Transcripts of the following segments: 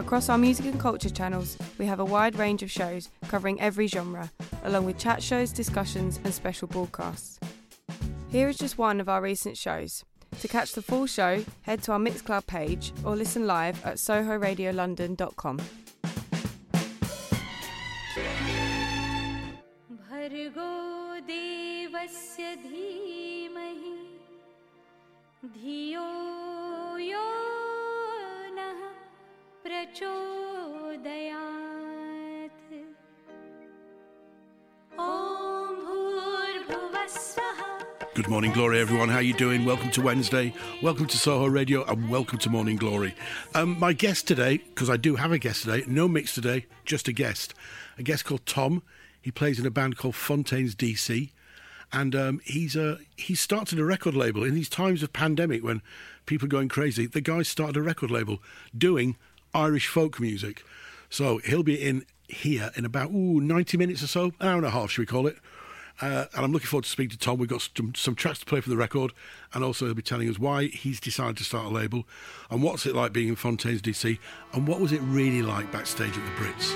Across our music and culture channels, we have a wide range of shows covering every genre, along with chat shows, discussions, and special broadcasts. Here is just one of our recent shows. To catch the full show, head to our Mixcloud page or listen live at sohoradiolondon.com. भर्गो देवस्य धीमहि धियो यो नः प्रचोदयात् ॐ भूर्भुवः स्वः Good morning, Glory, everyone. How you doing? Welcome to Wednesday. Welcome to Soho Radio, and welcome to Morning Glory. Um, my guest today, because I do have a guest today, no mix today, just a guest. A guest called Tom. He plays in a band called Fontaines DC, and um, he's uh, he started a record label in these times of pandemic when people are going crazy. The guy started a record label doing Irish folk music. So he'll be in here in about ooh, 90 minutes or so, an hour and a half, should we call it? Uh, and I'm looking forward to speaking to Tom. We've got some, some tracks to play for the record, and also he'll be telling us why he's decided to start a label, and what's it like being in Fontaines DC, and what was it really like backstage at the Brits.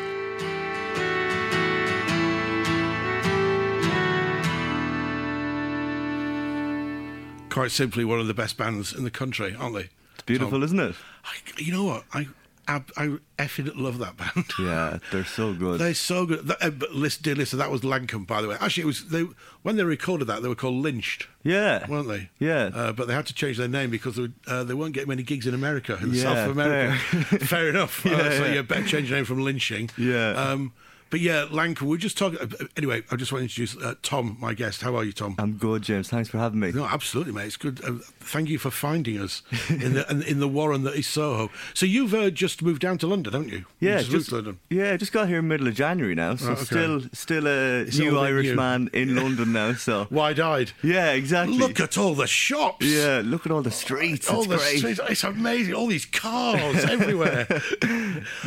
Quite simply, one of the best bands in the country, aren't they? It's beautiful, Tom? isn't it? I, you know what? I, I, I effing love that band. Yeah, they're so good. They're so good. That, uh, but listen, dear listener, that was Lankum, by the way. Actually, it was they when they recorded that they were called Lynched, yeah, weren't they? Yeah. Uh, but they had to change their name because they, were- uh, they weren't getting many gigs in America, in Yeah, South America. fair. Fair, enough. Yeah, so yeah. you better change your name from lynching. Yeah. Um, but yeah, Lanka, We're just talking. uh, Anyway, I just want to introduce uh, Tom, my guest. How are you, Tom? I'm good, James. Thanks for having me. No, absolutely, mate. It's good. Uh, thank you for finding us in the in, in the Warren that is Soho. So you've uh, just moved down to London, haven't you? You Yeah, just, moved just, to London. yeah, just got here in the middle of January now, so Right, okay. still still a It's new all been Irish new. man in London now. So Wide-eyed. yeah, exactly. Look at all the shops. yeah, look at all the streets. all it's the great. streets. It's amazing. All these cars everywhere.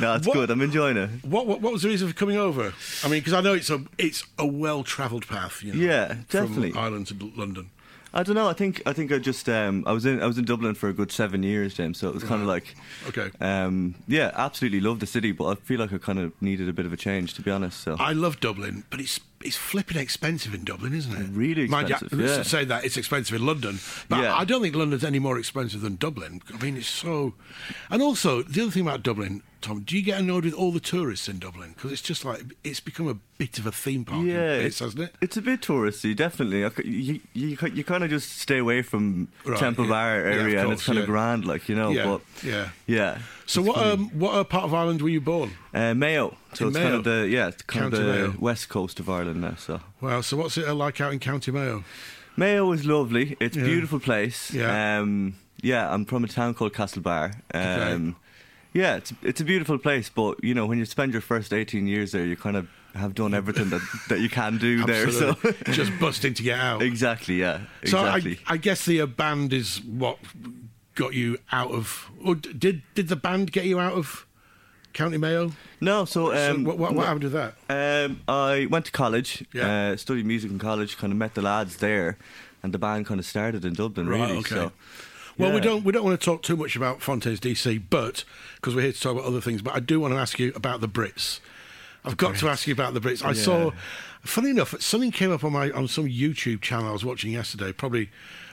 No, it's What- good. I'm enjoying it. What, what what was the reason for coming over? I mean, because I know it's a it's a well travelled path. You know, Yeah, definitely. From Ireland to London. I don't know. I think I think I just um, I was in I was in Dublin for a good seven years, James. So it was kind of like, Okay. um, yeah, absolutely love the city, but I feel like I kind of needed a bit of a change, to be honest. So I love Dublin, but it's it's flipping expensive in Dublin, isn't it? Really Mind you, expensive, yeah. say that it's expensive in London, but Yeah. I don't think London's any more expensive than Dublin. I mean, it's so. And also, the other thing about Dublin, Tom, do you get annoyed with all the tourists in Dublin? Because it's just like it's become a bit of a theme park, Yeah, bits, hasn't it? It's a bit touristy, definitely. You, you, you kind of just stay away from Right, Temple yeah. Bar Yeah, of area, and it's course, kind yeah. of grand, like you know. Yeah, But yeah. yeah. So, what funny. um, what part of Ireland were you born? Uh, Mayo. So In it's kind of the yeah, it's kind County of the Mayo. west coast of Ireland now. So Well, so what's it uh, like out in County Mayo? Mayo is lovely. It's a beautiful place. Yeah. Um, yeah, I'm from a town called Castlebar. Um, Yeah, it's it's a beautiful place, but you know when you spend your first 18 years there, you kind of have done everything that, that you can do there. So just busting to get out. exactly, yeah, So exactly. I, I guess the uh, band is what got you out of. Or d- did did the band get you out of County Mayo? no, so, So um, what, what, what happened with that? Um, I went to college, Yeah. uh, studied music in college, kind of met the lads there, and the band kind of started in Dublin, Right, really. okay. So, Well, we don't we don't want to talk too much about Fontaines DC, but because we're here to talk about other things. But I do want to ask you about the Brits. I've got to ask you about the Brits. I Yeah. saw, funny enough, something came up on my on some YouTube channel I was watching yesterday. Probably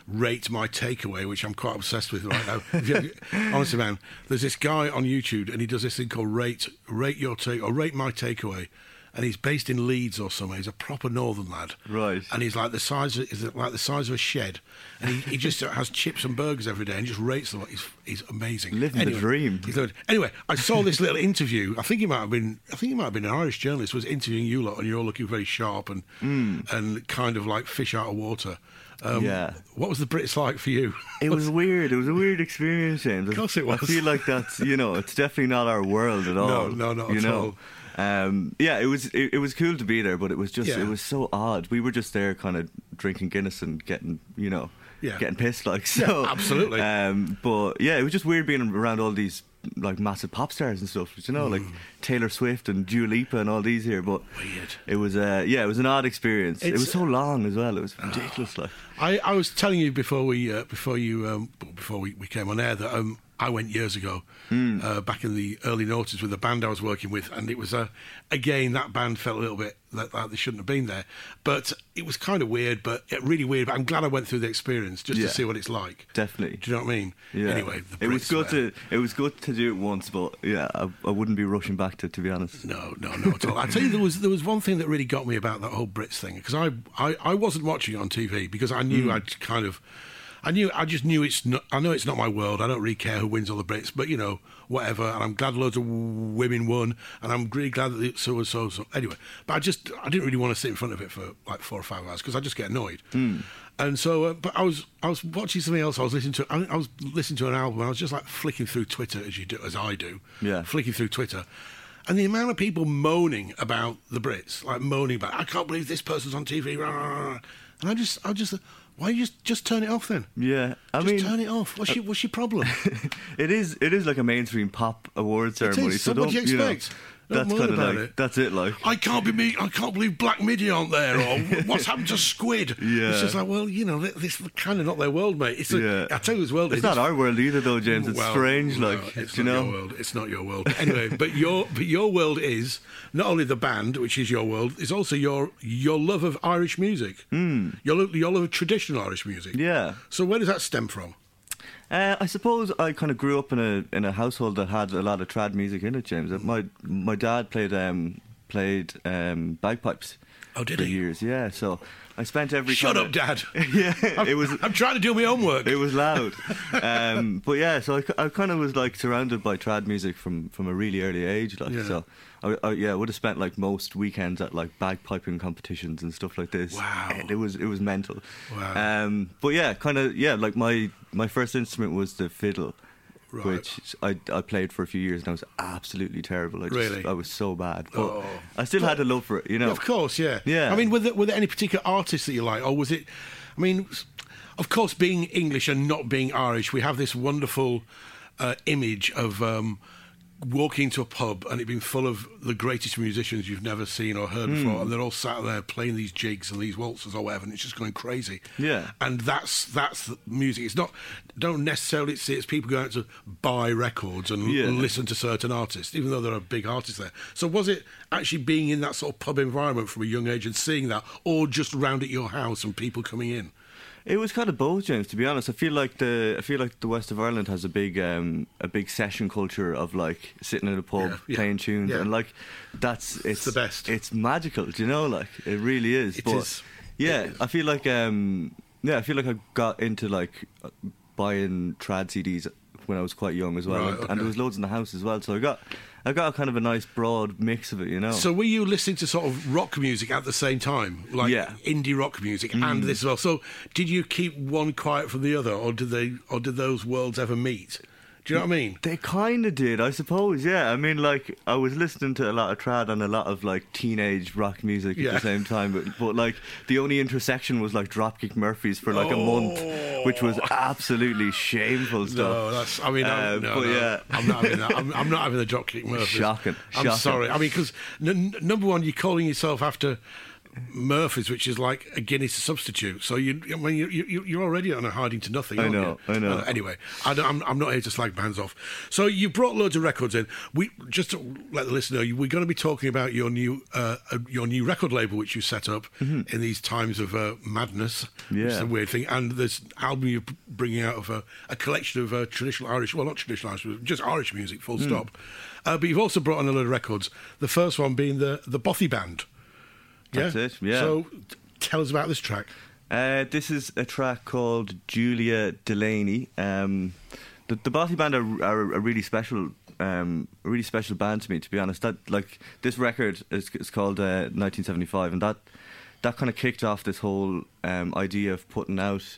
rate my takeaway, which I'm quite obsessed with right now. You- Honestly, man, there's this guy on YouTube and he does this thing called rate rate your take or rate my takeaway. And he's based in Leeds or somewhere. He's a proper northern lad, Right. And he's like the size of, is like the size of a shed, and he, he just has chips and burgers every day and just rates them. He's he's amazing, Living the dream. Anyway, I saw this little interview. I think he might have been. I think he might have been an Irish journalist. Was interviewing you lot, and you're all looking very sharp and and kind of like fish out of water. Um. Yeah. What was the Brits like for you? It was weird. It was a weird experience, James. Of course it was. I feel like that's you know, it's definitely not our world at all. no, no, not you at know? Um, yeah, it was it, it was cool to be there, but it was just Yeah. it was so odd. We were just there, kind of drinking Guinness and getting you know, Yeah. getting pissed like so. absolutely. Um, but yeah, it was just weird being around all these like massive pop stars and stuff. You know, like Taylor Swift and Dua Lipa and all these here. But Mm. Weird. it was uh, yeah, it was an odd experience. it was so long as well. It was ridiculous. Like I, I was telling you before we uh, before you um, before we, we came on air that um, I went years ago, Hmm. uh, back in the early noughties with the band I was working with, and it was uh, again that band felt a little bit like, like they shouldn't have been there, but it was kind of weird, but really weird. But I'm glad I went through the experience just Yeah. to see what it's like. definitely. Do you know what I mean? Yeah. Anyway, the it was good there. to it was good to do it once, but yeah, I, I wouldn't be rushing back to to be honest. No, no, no at all. I tell you, there was there was one thing that really got me about that whole Brits thing because I, I I wasn't watching it on TV because I knew I'd kind of. I knew. I just knew it's not. I know it's not my world. I don't really care who wins all the Brits, but you know, whatever. And I'm glad loads of women won, and I'm really glad that so and so. So anyway, but I just I didn't really want to sit in front of it for like four or five hours because I just get annoyed. And so, uh, but I was I was watching something else. I was listening to I, I was listening to an album. and I was just like flicking through Twitter as you do, as I do. Yeah. flicking through Twitter. And the amount of people moaning about the Brits, like moaning about, I can't believe this person's on TV, rah, rah, rah." and I just, I just, why you just just turn it off then? Yeah, I just mean, turn it off. What's uh, your, what's your problem? it is it is like a mainstream pop award ceremony. So what don't do you know, expect? Don't that's kind of like it. that's it. Like I can't be me. I can't believe Black Midi aren't there, or what's happened to Squid? Yeah. it's just like, well, you know, this is kind of not their world, mate. It's a, Yeah. I tell you, this world it's is not our world either, though, James. It's Well, strange. no, Like it's you not know, your world. It's not your world. Anyway, but your but your world is not only the band, which is your world, is also your your love of Irish music. Mm. Your your love of traditional Irish music. Yeah. So where does that stem from? Uh, I suppose I kind of grew up in a in a household that had a lot of trad music in it, James. Uh, My my dad played um, played um, bagpipes Oh, did for he? years. Yeah, so I spent every Shut up, Dad. yeah, I'm, it was I'm trying to do my homework. it was loud. um, but yeah, so I, I kind of was like surrounded by trad music from, from a really early age. Like Yeah. so, I, I yeah, I would have spent like most weekends at like bagpiping competitions and stuff like this. Wow. And it was it was mental. Wow. Um, but yeah, kind of yeah, like my my first instrument was the fiddle. Right. Which I, I played for a few years and I was absolutely terrible. I just, Really? I was so bad, but Oh. I still had a love for it. You know, Of course, yeah. Yeah. I mean, were there, were there any particular artists that you like, or was it? I mean, of course, being English and not being Irish, we have this wonderful uh, image of um, walking to a pub and it being full of the greatest musicians you've never seen or heard Hmm. before, and they're all sat there playing these jigs and these waltzes or whatever, and it's just going crazy. Yeah. And that's that's the music. It's not don't necessarily see it's people going out to buy records and Yeah. listen to certain artists, even though there are big artists there. So was it actually being in that sort of pub environment from a young age and seeing that, or just round at your house and people coming in? It was kind of both, James. To be honest, I feel like the I feel like the west of Ireland has a big um, a big session culture of like sitting in a pub Yeah, yeah, playing tunes, yeah. and like that's it's, the best. It's magical, do you know? Like it really is. It but is. yeah. I feel like um, yeah, I feel like I got into like buying trad CDs when I was quite young as well, Right, and, and there was loads in the house as well. So I got I got a kind of a nice broad mix of it, you know. So were you listening to sort of rock music at the same time, like Yeah. indie rock music and mm. this as well? So did you keep one quiet from the other, or did they, or did those worlds ever meet? Do you know what I mean? They kind of did, I suppose. Yeah, I mean, like I was listening to a lot of trad and a lot of like teenage rock music Yeah. at the same time, but, but like the only intersection was like Dropkick Murphys for like a month, which was absolutely shameful stuff. No, that's. I mean, I'm, Uh, no, but no, yeah. I'm not having that. I'm, I'm not having the Dropkick Murphys. Shocking, I'm shocking. sorry. I mean, because n- n- number one, you're calling yourself after Murphy's, which is like a Guinness substitute. So you, I mean, you, you, you're already on a hiding to nothing. I know, you? I know. Uh, anyway, I don't, I'm, I'm not here to slag bands off. So you brought loads of records in. We just to let the listener know, we're going to be talking about your new uh, uh, your new record label, which you set up in these times of uh, madness. which is Mm-hmm. Yeah. a weird thing. And this album you're bringing out of a, a collection of uh, traditional Irish, well, not traditional Irish, just Irish music, full Mm. stop. Uh, but you've also brought on a lot of records. The first one being the the Bothy Band. That's it, yeah. So tell us about this track. Uh, this is a track called Julia Delaney. Um, the the Bothy Band are, are a really special, um, a really special band to me. To be honest, that like this record is, is called uh, 1975, and that that kind of kicked off this whole um, idea of putting out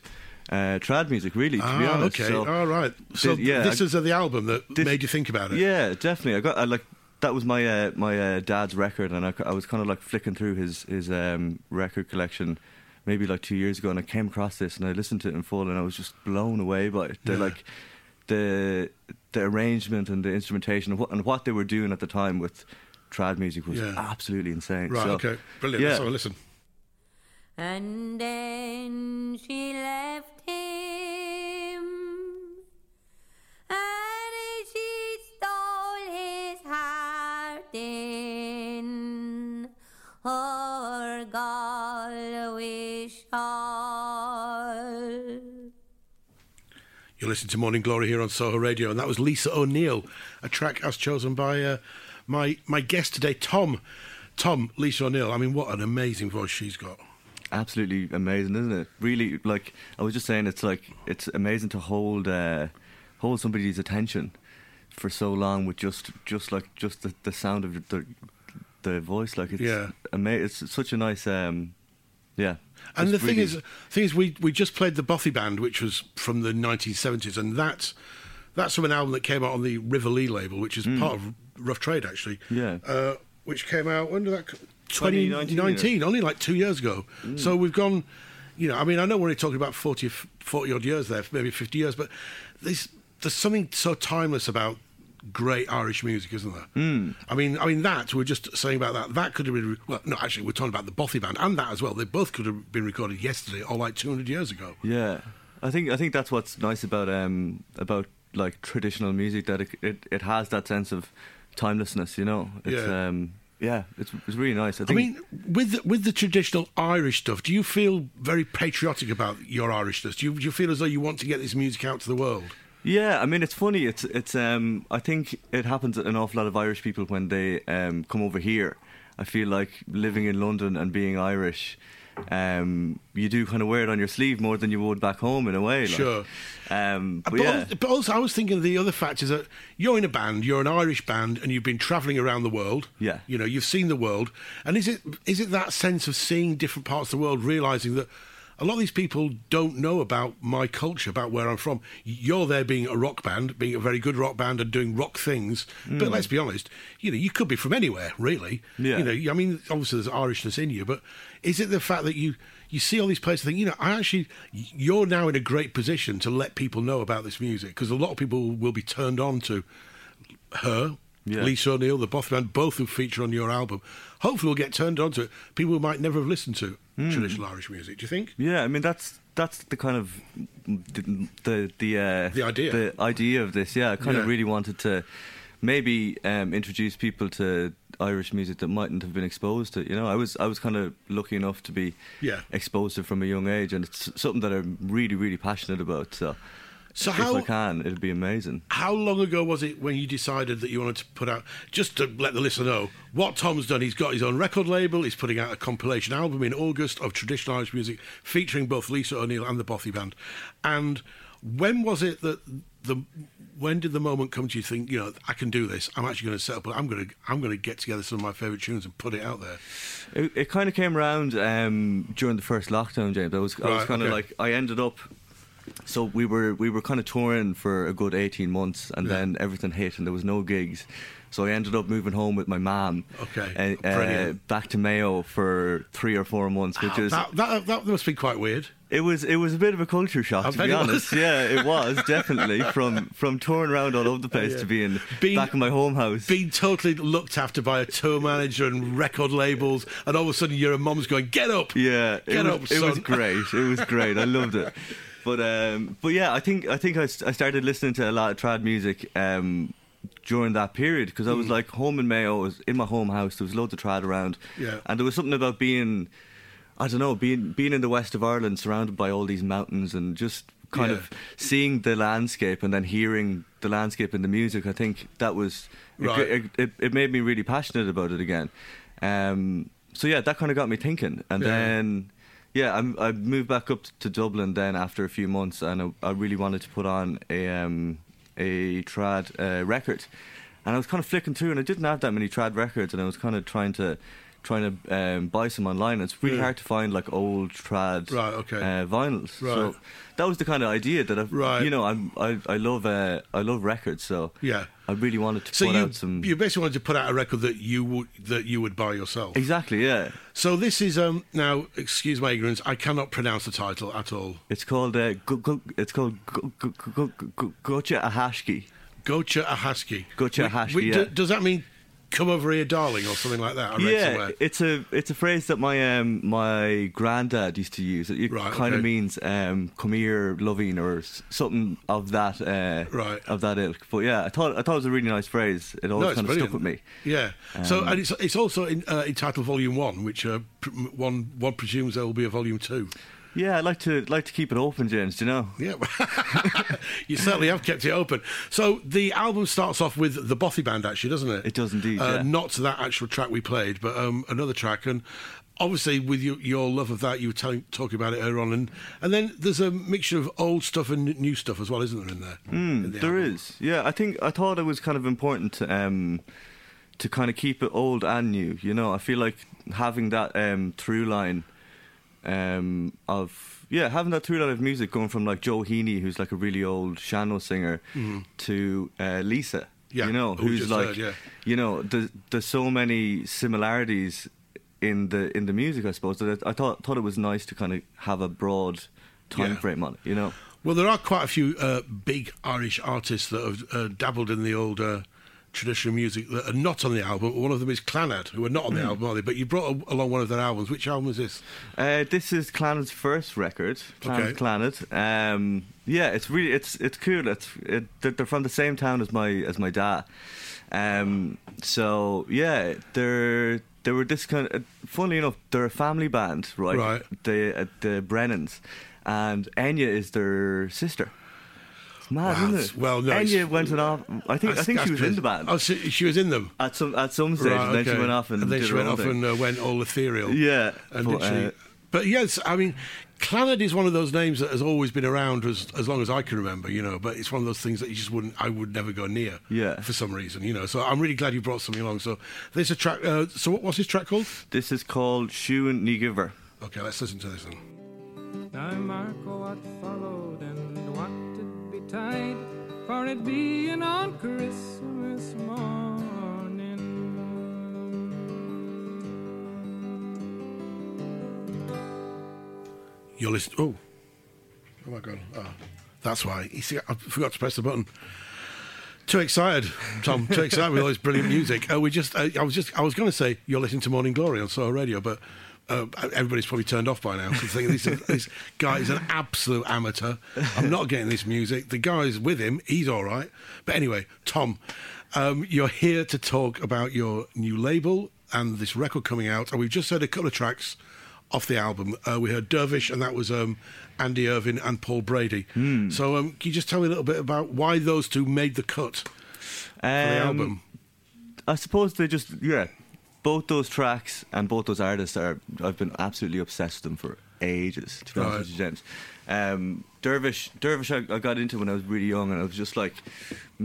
uh, trad music. Really, to be ah, honest. okay, So all right. So thi- yeah, this I- is uh, the album that this- made you think about it. Yeah, definitely. I got I like that was my uh, my uh, dad's record, and I was kind of like flicking through his his um, record collection maybe like two years ago, and I came across this, and I listened to it in full, and I was just blown away by it. The Yeah. like the the arrangement and the instrumentation and what, and what they were doing at the time with trad music was Yeah. absolutely insane. Right. So, okay. Brilliant. Yeah. Let's have a listen. And then she left him, You're listening to Morning Glory here on Soho Radio, and that was Lisa O'Neill, a track as chosen by uh, my my guest today, Tom. Tom, Lisa O'Neill. I mean, what an amazing voice she's got. absolutely amazing, isn't it? Really, like I was just saying, it's like it's amazing to hold uh, hold somebody's attention for so long with just just like just the, the sound of the the voice. Like it's Yeah. ama- It's such a nice, um, yeah. And the thing really- is, thing is, we we just played the Bothy Band, which was from the 1970s, and that's that's from an album that came out on the River Lea label, which is part of Rough Trade, actually. Yeah. Uh, which came out when did that? co- 2019, 2019, only like two years ago. So we've gone. You know, I mean, I know we're only talking about 40, 40 odd years there, maybe 50 years, but there's there's something so timeless about great Irish music, isn't there? Mm. I mean, I mean that we're just saying about that. That could have been re- well, no, actually, we're talking about the Bothy band and that as well. They both could have been recorded yesterday or like 200 years ago. Yeah, I think I think that's what's nice about um about like traditional music that it it, it has that sense of timelessness. You know, it's Yeah. um yeah, it's it's really nice. I I mean, with the, with the traditional Irish stuff, do you feel very patriotic about your Irishness? Do you, do you feel as though you want to get this music out to the world? Yeah, I mean it's funny. It's it's um I think it happens to an awful lot of Irish people when they um come over here. I feel like living in London and being Irish, um you do kind of wear it on your sleeve more than you would back home in a way. like. Sure. Um, but, But, yeah, but also, I was thinking the other fact is that you're in a band, you're an Irish band, and you've been travelling around the world. Yeah. You know, you've seen the world. And is it is it that sense of seeing different parts of the world, realising that a lot of these people don't know about my culture, about where I'm from? You're there being a rock band, being a very good rock band and doing rock things. But let's be honest, you know, you could be from anywhere, really. Mm. Yeah. You know, I mean, obviously there's Irishness in you, but is it the fact that you you see all these places and think, you know, I actually, you're now in a great position to let people know about this music because a lot of people will be turned on to her, Yeah. Lisa O'Neill, the Both Band, both who feature on your album. Hopefully, will get turned on to it. People who might never have listened to Hmm. traditional Irish music. Do you think? Yeah, I mean that's that's the kind of the the the, uh, The idea. the idea of this. Yeah, I kind Yeah. of really wanted to maybe um, introduce people to Irish music that mightn't have been exposed to. You know, I was I was kind of lucky enough to be Yeah. exposed to it from a young age, and it's something that I'm really really passionate about. So, So if I can, it'd be amazing. how long ago was it when you decided that you wanted to put out? Just to let the listener know what Tom's done. He's got his own record label. He's putting out a compilation album in August of traditional Irish music, featuring both Lisa O'Neill and the Bothy Band. And when was it that the when did the moment come to you think you know I can do this? I'm actually going to set up. I'm going to I'm going to get together some of my favourite tunes and put it out there. It, it kind of came around um, during the first lockdown, James. I was I was kind of okay. like I ended up. So we were we were kind of touring for a good eighteen months, and Yeah. then everything hit, and there was no gigs. So I ended up moving home with my mum. Okay, uh, uh, back to Mayo for three or four months, which Ah, is that, that that must be quite weird. It was it was a bit of a culture shock I to be honest. Yeah, it was definitely from from touring around all over the place Yeah. to being Being- back in my home house. Being totally looked after by a tour manager and record labels, and all of a sudden your mum's going, "Get up!" Yeah, it Get was, up, it was great. It was great. I loved it. But um, but yeah, I think I think I, I started listening to a lot of trad music um, during that period because I was like home in Mayo, I was in my home house. There was loads of trad around, Yeah. and there was something about being, I don't know, being being in the west of Ireland, surrounded by all these mountains and just kind Yeah. of seeing the landscape and then hearing the landscape in the music. I think that was it, Right. it, it, it made me really passionate about it again. Um, so yeah, that kind of got me thinking, and Yeah. then yeah, I, I moved back up to Dublin then after a few months, and I, I really wanted to put on a um, a trad uh, record, and I was kind of flicking through, and I didn't have that many trad records, and I was kind of trying to trying to um, buy some online. It's really Yeah. hard to find like old trad Right, okay. uh, vinyls. Right. So that was the kind of idea that I, Right. you know, I'm, I I love uh, I love records, so Yeah. I really wanted to So put you out some. you basically wanted to put out a record that you would that you would buy yourself. Exactly, yeah. So this is um now excuse my ignorance, I cannot pronounce the title at all. It's called uh, go, go, it's called go, go, go, go, Gocha Ahashki. Gocha Ahaski. Gocha wh- yeah. do- Does that mean come over here, darling, or something like that? I read Yeah, somewhere. it's a it's a phrase that my um my granddad used to use. It Right, kind of okay. means um come here, loving, or something of that uh, Right. of that ilk. But yeah, I thought I thought it was a really nice phrase. It always it's kind of brilliant. stuck with me. Yeah. so Um, and it's it's also in, uh, entitled Volume One, which uh, one one presumes there will be a Volume Two. Yeah, I like to like to keep it open, James. Do you know? Yeah, you certainly have kept it open. So the album starts off with the Bothy Band, actually, doesn't it? It does indeed, Uh, yeah. Not to that actual track we played, but um, another track, and obviously with your, your love of that, you were telling, talking about it earlier on, and and then there's a mixture of old stuff and new stuff as well, isn't there? In there, in the There is, yeah. I think I thought it was kind of important to um, to kind of keep it old and new. You know, I feel like having that um, through line um, of yeah, having that through line of music going from like Joe Heaney, who's like a really old sean-nós singer, to uh, Lisa. Yeah, you know, who who's like, heard, yeah. you know, there's, there's so many similarities in the in the music. I suppose that I, I thought thought it was nice to kind of have a broad time Yeah. frame on it. You know. Well, there are quite a few uh, big Irish artists that have uh, dabbled in the old uh, traditional music that are not on the album. One of them is Clannad, who are not on the album, are they? But you brought a- along one of their albums. Which album is this? Uh, this is Clannad's first record. Clannad, Okay. Clannad. Um, yeah, it's really it's it's cool. It's it, they're, they're from the same town as my as my dad. Um, so yeah, they're they were this kind of. Funnily enough, they're a family band, right? Right. The uh, the Brennans, and Enya is their sister. It's mad, Wow, isn't it? well, no, Enya it's- went off. I think I think she was in the band Oh, so she was in them. at some at some stage, and then she went off and, then did she went off thing. and uh, went all ethereal. Yeah, and but, literally. uh, but yes, I mean, Clannad is one of those names that has always been around as as long as I can remember, you know. But it's one of those things that you just wouldn't, I would never go near. Yeah. For some reason, you know. So I'm really glad you brought something along. So there's a track. Uh, so what, what's this track called? This is called Siún Ní Dhuibhir. Okay, let's listen to this one. Betide, for it being on Christmas morning. You're listening. Oh, oh my god. Oh, that's why. You see, I forgot to press the button. Too excited, Tom. Too excited with all this brilliant music. Uh, we just, uh, I was just, I was going to say you're listening to Morning Glory on Soho Radio, but uh, everybody's probably turned off by now. because this, this guy is an absolute amateur. I'm not getting this music. The guy's with him. He's all right. But anyway, Tom, um, you're here to talk about your new label and this record coming out. And we've just heard a couple of tracks off the album. Uh, we heard Dervish, and that was um, Andy Irvine and Paul Brady. So, um, can you just tell me a little bit about why those two made the cut for the Um, album? I suppose they just yeah, both those tracks and both those artists are. I've been absolutely obsessed with them for ages. To be honest with you, James. Um, Dervish, Dervish, I, I got into when I was really young, and I was just like,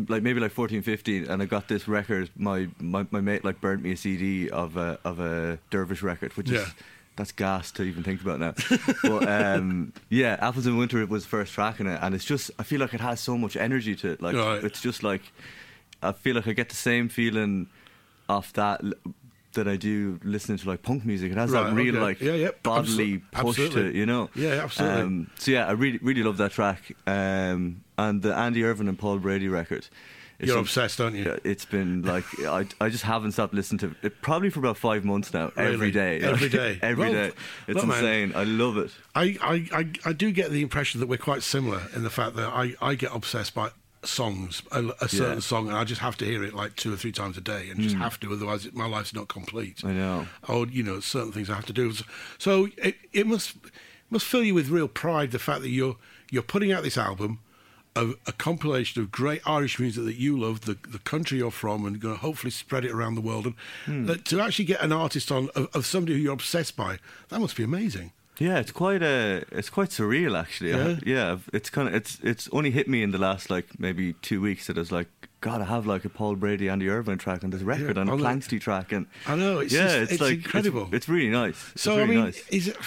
like maybe like 14, 15, and I got this record. My my, my mate like burnt me a CD of a of a Dervish record, which Yeah. is. That's gas to even think about now. but um, yeah, Apples in Winter was the first track in it, and it's just I feel like it has so much energy to it. Like Right. it's just like I feel like I get the same feeling off that than I do listening to like punk music. It has Right, that real okay. like Yeah, yeah, bodily absolute- push to absolutely. it, you know. Yeah, absolutely. Um, so yeah, I really really love that track. Um, and the Andy Irvine and Paul Brady record. it's You're obsessed, aren't you? It's been like I, I just haven't stopped listening to it probably for about five months now. Really? Every day, Every day? every Well, day. It's look, man. insane. I love it. I, I, I, I do get the impression that we're quite similar in the fact that I, I get obsessed by songs, a, a certain Yeah. song, and I just have to hear it like two or three times a day, and Mm. just have to, otherwise it, my life's not complete. I know. Or you know, certain things I have to do. So it, it must must fill you with real pride the fact that you're you're putting out this album. Of a compilation of great Irish music that you love, the the country you're from, and going to hopefully spread it around the world. And Hmm. that to actually get an artist on of, of somebody who you're obsessed by, that must be amazing. Yeah, it's quite uh it's quite surreal actually. Yeah? yeah, I've- it's kind of it's it's only hit me in the last like maybe two weeks that I was like, God, I have like a Paul Brady, Andy Irvine track on this record Yeah, and a Planxty track, and I know, it's yeah, just- it's, it's like incredible. It's, it's really nice. It's So really I mean, nice. is it?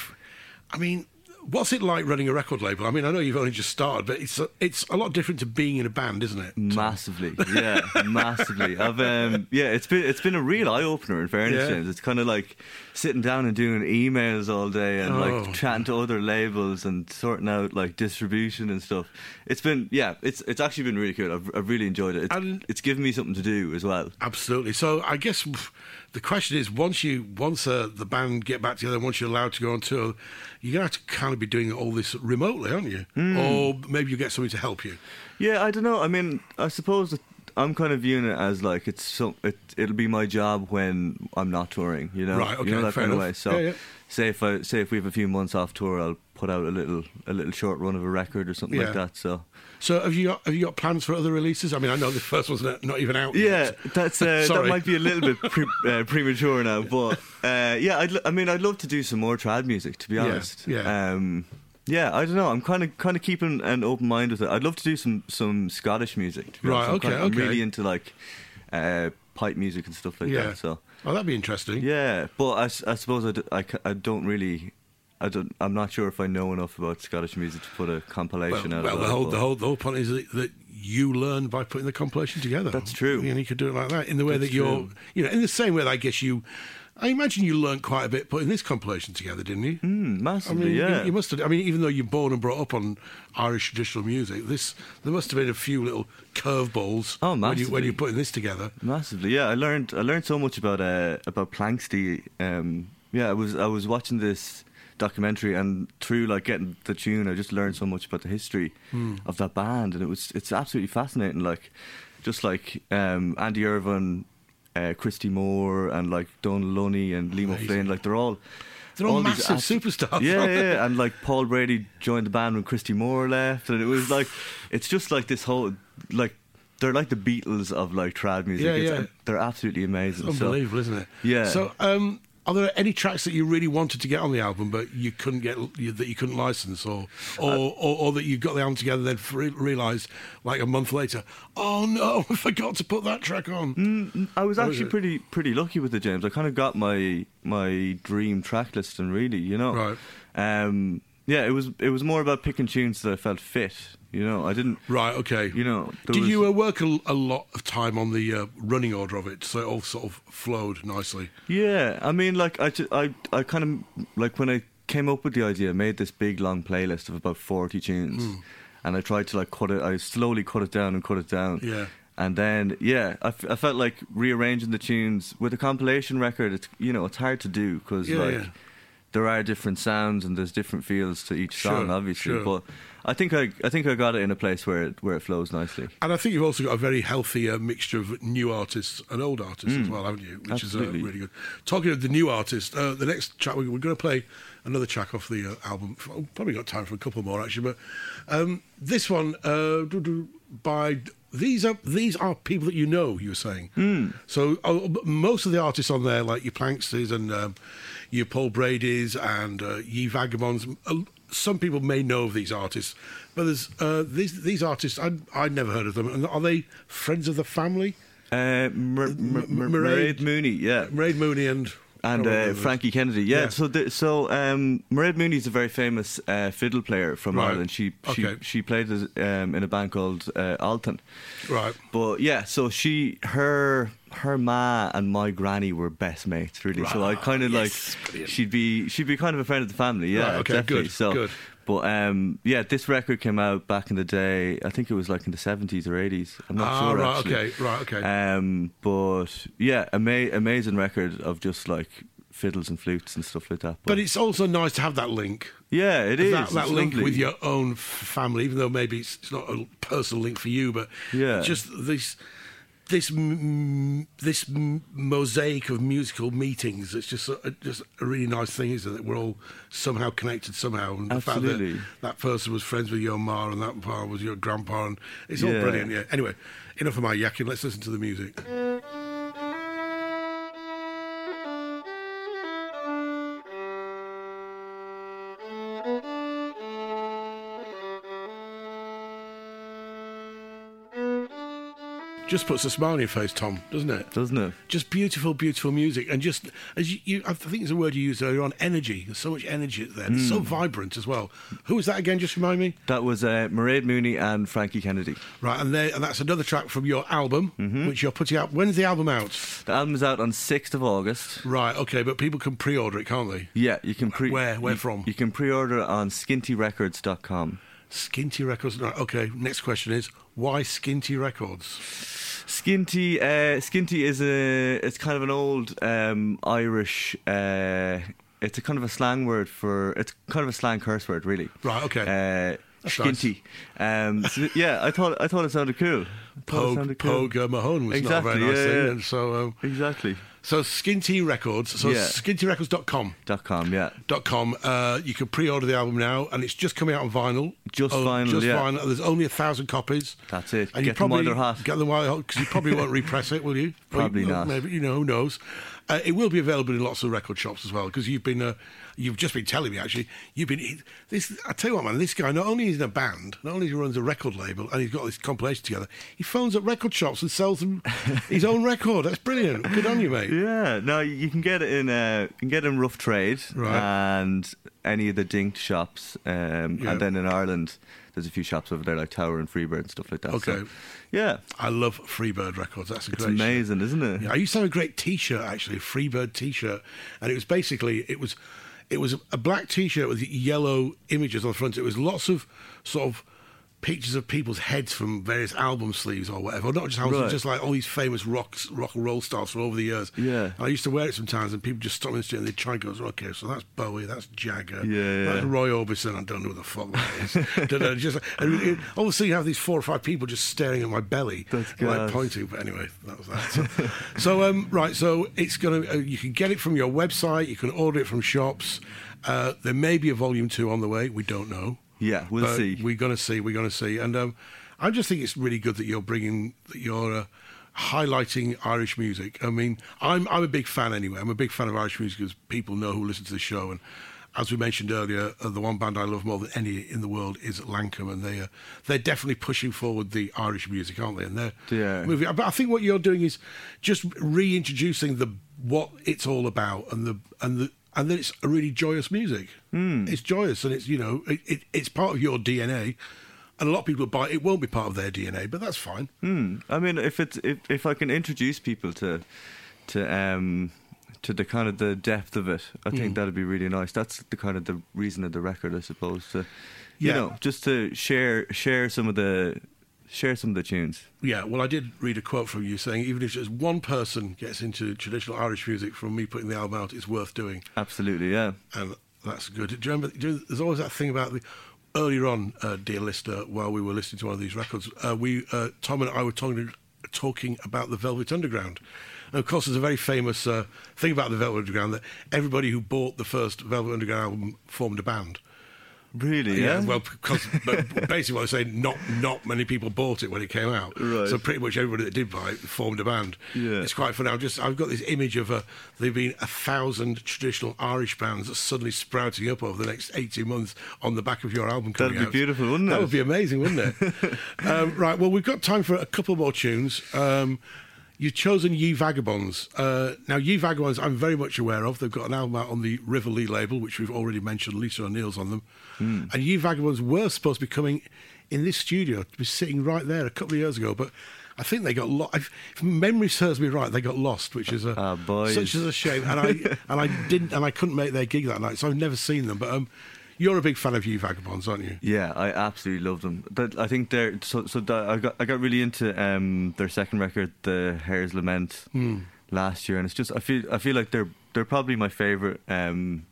I mean, what's it like running a record label? I mean, I know you've only just started, but it's a, it's a lot different to being in a band, isn't it? Massively, yeah, massively. I've um, yeah, it's been it's been a real eye opener. In fairness, Yeah. James, it's kind of like sitting down and doing emails all day and Oh. like chatting to other labels and sorting out like distribution and stuff. It's been yeah, it's it's actually been really good. I've, I've really enjoyed it. It's, And- it's given me something to do as well. Absolutely. So I guess the question is, once you once uh, the band get back together, once you're allowed to go on tour, you're gonna have to kind of be doing all this remotely, aren't you? Hmm. Or maybe you get somebody to help you. Yeah, I don't know. I mean, I suppose I'm kind of viewing it as like it's so it it'll be my job when I'm not touring. You know, Right, okay, you know that fair kind of enough. way. So, Yeah, yeah. say if I say if we have a few months off tour, I'll put out a little a little short run of a record or something Yeah. like that. So. So have you got have you got plans for other releases? I mean, I know the first one's not, not even out. Yeah, yet. that's uh, that might be a little bit pre- uh, premature now, but uh, yeah, I'd, I mean, I'd love to do some more trad music. To be Yeah, honest, yeah. um, yeah. I don't know. I'm kind of kind of keeping an open mind with it. I'd love to do some some Scottish music. To be Right, okay, kinda- I'm really into like uh, pipe music and stuff like yeah. that. So oh, that'd be interesting. yeah, but I suppose I, don't really. I don't. I'm not sure if I know enough about Scottish music to put a Well, compilation out. well of the whole the whole the whole point is that, that you learn by putting the compilation together. That's true. And you could do it like that in the way That's that you're, true. you know, in the same way that I guess you. I imagine you learned quite a bit putting this compilation together, didn't you? Mm, I massively, mean, yeah. you, you must have. I mean, even though you're born and brought up on Irish traditional music, this there must have been a few little curveballs Oh, when you when you're putting this together. Massively, yeah. I learned I learned so much about uh, about Planxty. Um, yeah, I was I was watching this documentary, and through like getting the tune, I just learned so much about the history Hmm. of that band, and it was it's absolutely fascinating. Like, just like um, Andy Irvine, uh, Christy Moore, and like Dónal Lunny and Liam. O'Flynn, like they're all. They're all these massive superstars, Yeah, yeah, and like Paul Brady joined the band when Christy Moore left, and it was like, it's just like this whole like they're like the Beatles of like trad music. Yeah, It's- yeah. They're absolutely amazing. It's so- unbelievable, isn't it? Yeah. So, um, are there any tracks that you really wanted to get on the album, but you couldn't get you, that you couldn't license, or or, Uh, or, or that you got the album together, then re- realised like a month later, oh no, I forgot to put that track on. Mm, I was was actually it? pretty pretty lucky with the James. I kind of got my my dream track list, and really, you know, Right. Um, yeah, it was it was more about picking tunes that I felt fit. You know, I didn't. Right. Okay. You know, Did was- you uh, work a, a lot of time on the uh, running order of it, so it all sort of flowed nicely? Yeah, I mean, like I, ju- I, I kind of like when I came up with the idea, I made this big long playlist of about forty tunes, Hmm. and I tried to like cut it. I slowly cut it down and cut it down. Yeah. And then, yeah, I, f- I felt like rearranging the tunes with a compilation record. It's you know it's hard to do because Yeah, like yeah. There are different sounds and there's different feels to each Sure, song, obviously. sure. But I think I I think I got it in a place where it where it flows nicely. And I think you've also got a very healthy uh, mixture of new artists and old artists as well, haven't you? Which absolutely. is uh, really good. Talking of the new artist, uh, the next track we're, we're going to play another track off the uh, album. I've probably got time for a couple more actually, but um, this one uh, by these are these are people that you know. You were saying so. Uh, most of the artists on there, like your Planxtys and um, your Paul Brady's and uh, Ye Vagabonds. Some people may know of these artists, but there's uh, these these artists. I I'd never heard of them. And are they friends of the family? Uh, Mairead- Mairead Mooney, yeah. Raid Mooney and and uh, Frankie Kennedy. Yeah, Yeah. so the, so um, Mairead Mooney is a very famous uh, fiddle player from Right. Ireland. She Okay. she she played as, um, in a band called uh, Altan. Right. But yeah, so she her her ma and my granny were best mates really. So I kind of Yes, like brilliant. she'd be she'd be kind of a friend of the family. Yeah, Right, okay, definitely. good, so good. But um, yeah, this record came out back in the day. I think it was like in the seventies or eighties. I'm not ah, sure. right. actually. Okay. Right. Okay. Um, but yeah, ama- amazing record of just like fiddles and flutes and stuff like that. but it's also nice to have that link. yeah, it is that, that link lovely. with your own family, even though maybe it's, it's not a personal link for you, but Yeah. just this this m- this m- mosaic of musical meetings. It's just a, just a really nice thing, isn't it? We're all somehow connected somehow, and the fact Absolutely. that that person was friends with your ma and that part was your grandpa, and it's all Yeah. brilliant. Yeah. Anyway, enough of my yakking. Let's listen to the music. Just puts a smile on your face, Tom, doesn't it? doesn't it? Just beautiful, beautiful music, and just as you, you I think it's a word you used earlier on, energy. There's so much energy there. It's Hmm. so vibrant as well. Who was that again? Just remind me. That was uh, Mairead Mooney and Frankie Kennedy. Right, and and that's another track from your album, Mm-hmm. which you're putting out. When's the album out? The album's out on sixth of August. Right, okay, but people can pre-order it, can't they? Yeah, you can pre Where- where you- from? You can pre-order it on skintyrecords.com. Skinty Records. Okay, next question is why Skinty Records? Skinty, uh, Skinty is a it's kind of an old um, Irish. Uh, it's a kind of a slang word for it's kind of a slang curse word, really. Right, okay. Uh, That's skinty. Um, so, yeah, I thought I thought it sounded cool. Pogue, sounded cool. Pogue uh, Mahone was Exactly, not a very nice yeah, thing, yeah. and so um, Exactly. so Skinty Records. So Yeah. skintyrecords.com. Dot com. Yeah. dot com. Uh, you can pre-order the album now, and it's just coming out on vinyl. Just Oh, vinyl, Just yeah. vinyl. There's only a thousand copies. That's it. And you Get them probably while they're hot. Get them while they're hot because you probably won't repress it, will you? Probably you- not. Maybe you know who knows. Uh, it will be available in lots of record shops as well because you've been. Uh, you've just been telling me actually. You've been this. I tell you what, man. This guy not only is in a band, not only he runs a record label, and he's got this compilation together. He phones up record shops and sells them his own record. That's brilliant. Good on you, mate. Yeah, no, you can get it in uh, you can get it in rough trade Right. and any of the dinked shops, um, Yeah. and then in Ireland there's a few shops over there like Tower and Freebird and stuff like that. So, Okay. yeah, I love Freebird Records. That's a it's great. show. amazing, isn't it? Yeah, I used to have a great T-shirt actually, a Freebird T-shirt, and it was basically it was it was a black T-shirt with yellow images on the front. It was lots of sort of pictures of people's heads from various album sleeves or whatever. Not just albums, Right. just like all these famous rock rock and roll stars from over the years. Yeah. I used to wear it sometimes, and people just stop me in the street and they try and go, "Okay, so that's Bowie, that's Jagger, Yeah, that's. Roy Orbison. I don't know who the fuck that is." Da-da, just and it, all of a sudden you have these four or five people just staring at my belly, That's like pointing. But anyway, that was that. So, so um, right, so it's gonna. Uh, you can get it from your website. You can order it from shops. Uh, there may be a volume two on the way. We don't know. Yeah, we'll But see. We're gonna see. We're gonna see. And um, I just think it's really good that you're bringing that you're. Uh, Highlighting Irish music. I mean, I'm I'm a big fan anyway. I'm a big fan of Irish music because people know who listen to the show. And as we mentioned earlier, uh, the one band I love more than any in the world is Lankum, and they uh, they're definitely pushing forward the Irish music, aren't they? And they're Yeah. moving. But I think what you're doing is just reintroducing the what it's all about, and the and the and then it's a really joyous music. Mm. It's joyous, and it's you know it, it, it's part of your DNA. And a lot of people buy it it won't be part of their DNA, but that's fine. Hmm. I mean, if it's if, if I can introduce people to to um to the kind of the depth of it, I think that'd be really nice. That's the kind of the reason of the record, I suppose. To, you know, just to share share some of the share some of the tunes. Yeah, well, I did read a quote from you saying even if just one person gets into traditional Irish music from me putting the album out, it's worth doing. Absolutely, yeah. and that's good. Do you remember? Do you, there's always that thing about the earlier on, uh, dear listener, while we were listening to one of these records, uh, we uh, Tom and I were talking talking about the Velvet Underground. And of course, there's a very famous uh, thing about the Velvet Underground that everybody who bought the first Velvet Underground album formed a band. Really, yeah. well, because basically what they're saying, not not many people bought it when it came out. Right. So pretty much everybody that did buy it formed a band. Yeah. It's quite funny. I've just I've got this image of a there being a thousand traditional Irish bands that's suddenly sprouting up over the next eighteen months on the back of your album. Coming That'd be out. beautiful, wouldn't it? That would be amazing, wouldn't it? um, right. Well, we've got time for a couple more tunes. Um, You've chosen Ye Vagabonds. Uh, now, Ye Vagabonds, I'm very much aware of. They've got an album out on the River Lea label, which we've already mentioned. Lisa O'Neill's on them. And Ye Vagabonds were supposed to be coming in this studio, to be sitting right there a couple of years ago, but I think they got lost. If memory serves me right, they got lost, which is a Ah, such as a shame. And I and I didn't and I couldn't make their gig that night, so I've never seen them. But um, you're a big fan of Ye Vagabonds, aren't you? Yeah, I absolutely love them. That I think they're so. So that I got I got really into um, their second record, the Hare's Lament, last year, and it's just I feel I feel like they're they're probably my favorite um,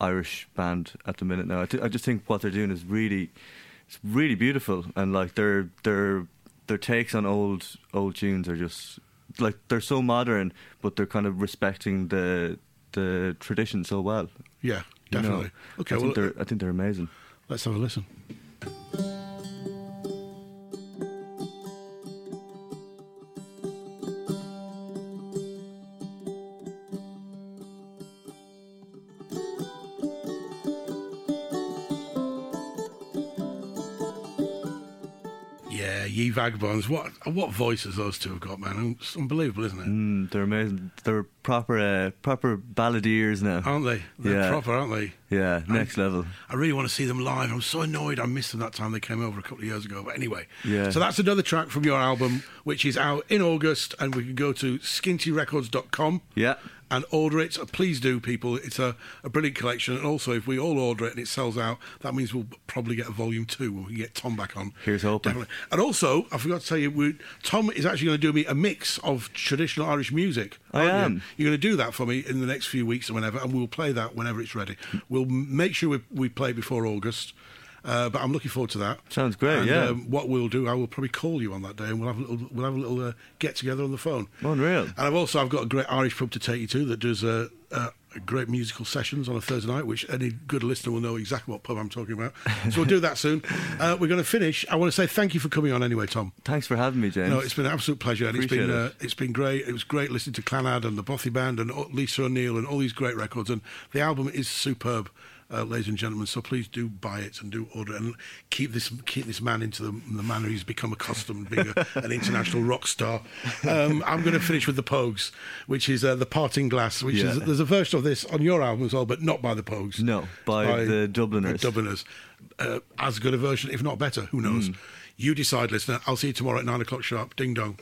Irish band at the minute now. I, th- I just think what they're doing is really it's really beautiful, and like their their their takes on old old tunes are just like they're so modern, but they're kind of respecting the the tradition so well. Yeah, you know? definitely. Okay, I think they're I think they're amazing. let's have a listen. Yeah, Ye Vagabonds. What what voices those two have got, man? It's unbelievable, isn't it? Mm, they're amazing. They're proper, uh, proper balladeers now. Aren't they? They're Yeah. proper, aren't they? yeah, next level. I really want to see them live. I'm so annoyed I missed them that time they came over a couple of years ago. But anyway, Yeah. so that's another track from your album, which is out in August, and we can go to skintyrecords.com Yeah, and order it. Please do, people. It's a, a brilliant collection. And also, if we all order it and it sells out, that means we'll probably get a volume two when we get Tom back on. Here's hoping. Definitely. And also, I forgot to tell you, we, Tom is actually going to do me a mix of traditional Irish music. I aren't you? You're going to do that for me in the next few weeks or whenever, and we'll play that whenever it's ready. We'll make sure we, we play before August. Uh, but I'm looking forward to that. Sounds great, And, yeah. Um, what we'll do, I will probably call you on that day, and we'll have a little, we'll have a little uh, get together on the phone. unreal. And I've also I've got a great Irish pub to take you to that does uh, uh, great musical sessions on a Thursday night, which any good listener will know exactly what pub I'm talking about. So we'll do that soon. Uh, we're going to finish. I want to say thank you for coming on anyway, Tom. Thanks for having me, James. No, it's been an absolute pleasure, and it's been Appreciate uh, it's been great. It was great listening to Clannad and the Bothy Band and Lisa O'Neill and all these great records. And the album is superb, uh, ladies and gentlemen. So please do buy it and do order and keep this keep this man into the, the manner he's become accustomed, being a, an international rock star. Um, I'm going to finish with the Pogues, which is uh, the Parting Glass. Which is there's a version of this on your album as well, but not by the Pogues. No, by the Dubliners. The Dubliners. Uh, as good a version, if not better. Who knows? You decide, listener. I'll see you tomorrow at nine o'clock sharp. Ding dong.